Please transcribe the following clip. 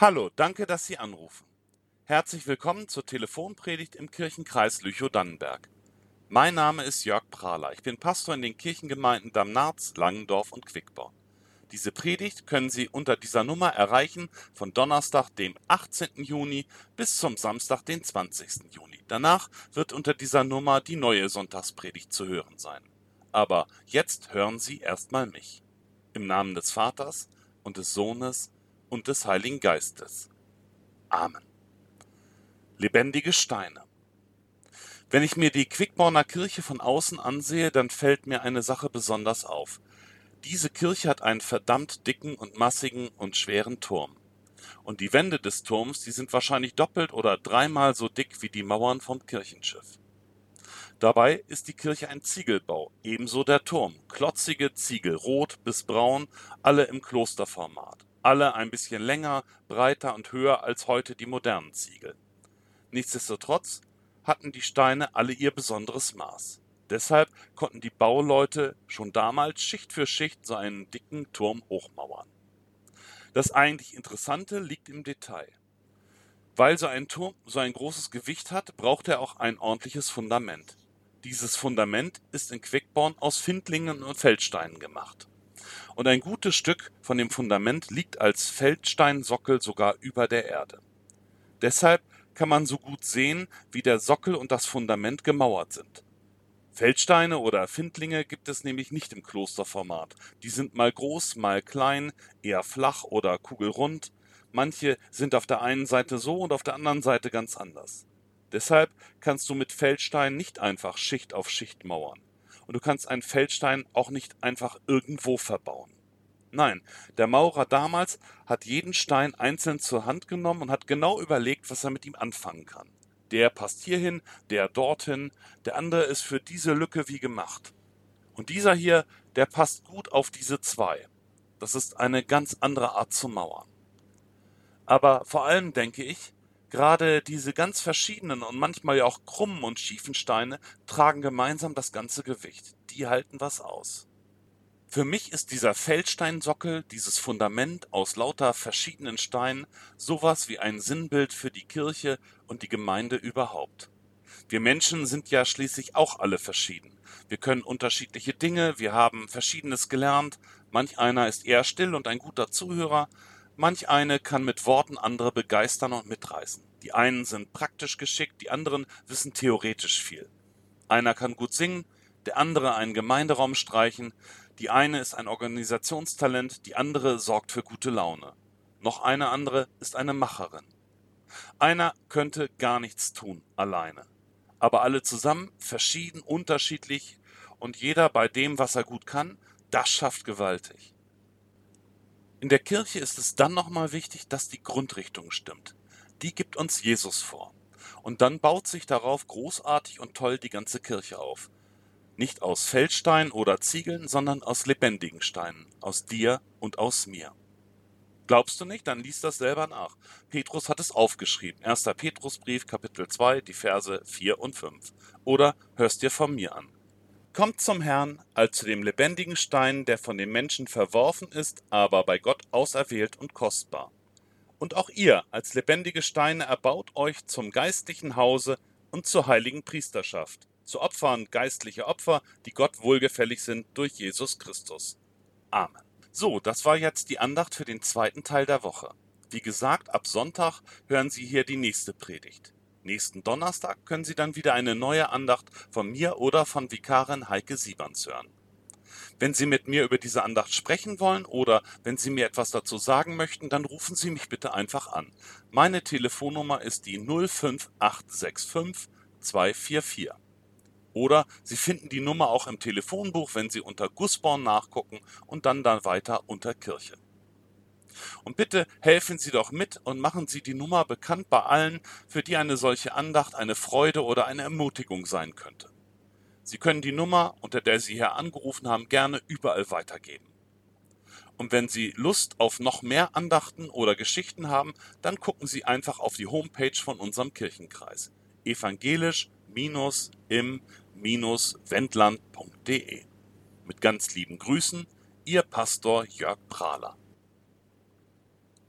Hallo, danke, dass Sie anrufen. Herzlich willkommen zur Telefonpredigt im Kirchenkreis Lüchow-Dannenberg. Mein Name ist Jörg Prahler. Ich bin Pastor in den Kirchengemeinden Damnarz, Langendorf und Quickborn. Diese Predigt können Sie unter dieser Nummer erreichen von Donnerstag, dem 18. Juni bis zum Samstag, den 20. Juni. Danach wird unter dieser Nummer die neue Sonntagspredigt zu hören sein. Aber jetzt hören Sie erstmal mich. Im Namen des Vaters und des Sohnes und des Heiligen Geistes. Amen. Lebendige Steine. Wenn ich mir die Quickborner Kirche von außen ansehe, dann fällt mir eine Sache besonders auf. Diese Kirche hat einen verdammt dicken und massigen und schweren Turm. Und die Wände des Turms, die sind wahrscheinlich doppelt oder dreimal so dick wie die Mauern vom Kirchenschiff. Dabei ist die Kirche ein Ziegelbau, ebenso der Turm. Klotzige Ziegel, rot bis braun, alle im Klosterformat. Alle ein bisschen länger, breiter und höher als heute die modernen Ziegel. Nichtsdestotrotz hatten die Steine alle ihr besonderes Maß. Deshalb konnten die Bauleute schon damals Schicht für Schicht so einen dicken Turm hochmauern. Das eigentlich Interessante liegt im Detail. Weil so ein Turm so ein großes Gewicht hat, braucht er auch ein ordentliches Fundament. Dieses Fundament ist in Quickborn aus Findlingen und Feldsteinen gemacht. Und ein gutes Stück von dem Fundament liegt als Feldsteinsockel sogar über der Erde. Deshalb kann man so gut sehen, wie der Sockel und das Fundament gemauert sind. Feldsteine oder Findlinge gibt es nämlich nicht im Klosterformat. Die sind mal groß, mal klein, eher flach oder kugelrund. Manche sind auf der einen Seite so und auf der anderen Seite ganz anders. Deshalb kannst du mit Feldstein nicht einfach Schicht auf Schicht mauern. Und du kannst einen Feldstein auch nicht einfach irgendwo verbauen. Nein, der Maurer damals hat jeden Stein einzeln zur Hand genommen und hat genau überlegt, was er mit ihm anfangen kann. Der passt hierhin, der dorthin, der andere ist für diese Lücke wie gemacht. Und dieser hier, der passt gut auf diese zwei. Das ist eine ganz andere Art zu mauern. Aber vor allem denke ich, Gerade diese ganz verschiedenen und manchmal ja auch krummen und schiefen Steine tragen gemeinsam das ganze Gewicht. Die halten was aus. Für mich ist dieser Feldsteinsockel, dieses Fundament aus lauter verschiedenen Steinen, sowas wie ein Sinnbild für die Kirche und die Gemeinde überhaupt. Wir Menschen sind ja schließlich auch alle verschieden. Wir können unterschiedliche Dinge, wir haben Verschiedenes gelernt, manch einer ist eher still und ein guter Zuhörer, Manch eine kann mit Worten andere begeistern und mitreißen. Die einen sind praktisch geschickt, die anderen wissen theoretisch viel. Einer kann gut singen, der andere einen Gemeinderaum streichen, die eine ist ein Organisationstalent, die andere sorgt für gute Laune. Noch eine andere ist eine Macherin. Einer könnte gar nichts tun, alleine. Aber alle zusammen, verschieden, unterschiedlich und jeder bei dem, was er gut kann, das schafft gewaltig. In der Kirche ist es dann nochmal wichtig, dass die Grundrichtung stimmt. Die gibt uns Jesus vor. Und dann baut sich darauf großartig und toll die ganze Kirche auf. Nicht aus Feldstein oder Ziegeln, sondern aus lebendigen Steinen, aus dir und aus mir. Glaubst du nicht? Dann liest das selber nach. Petrus hat es aufgeschrieben. 1. Petrusbrief, Kapitel 2, die Verse 4 und 5. Oder hörst dir von mir an. Kommt zum Herrn als zu dem lebendigen Stein, der von den Menschen verworfen ist, aber bei Gott auserwählt und kostbar. Und auch ihr als lebendige Steine erbaut euch zum geistlichen Hause und zur heiligen Priesterschaft, zu Opfern geistliche Opfer, die Gott wohlgefällig sind durch Jesus Christus. Amen. So, das war jetzt die Andacht für den zweiten Teil der Woche. Wie gesagt, ab Sonntag hören Sie hier die nächste Predigt. Nächsten Donnerstag können Sie dann wieder eine neue Andacht von mir oder von Vikarin Heike Sieberns hören. Wenn Sie mit mir über diese Andacht sprechen wollen oder wenn Sie mir etwas dazu sagen möchten, dann rufen Sie mich bitte einfach an. Meine Telefonnummer ist die 05865 244. Oder Sie finden die Nummer auch im Telefonbuch, wenn Sie unter Gussborn nachgucken und dann da weiter unter Kirche. Und bitte helfen Sie doch mit und machen Sie die Nummer bekannt bei allen, für die eine solche Andacht eine Freude oder eine Ermutigung sein könnte. Sie können die Nummer, unter der Sie hier angerufen haben, gerne überall weitergeben. Und wenn Sie Lust auf noch mehr Andachten oder Geschichten haben, dann gucken Sie einfach auf die Homepage von unserem Kirchenkreis evangelisch-im-wendland.de. Mit ganz lieben Grüßen, Ihr Pastor Jörg Prahler.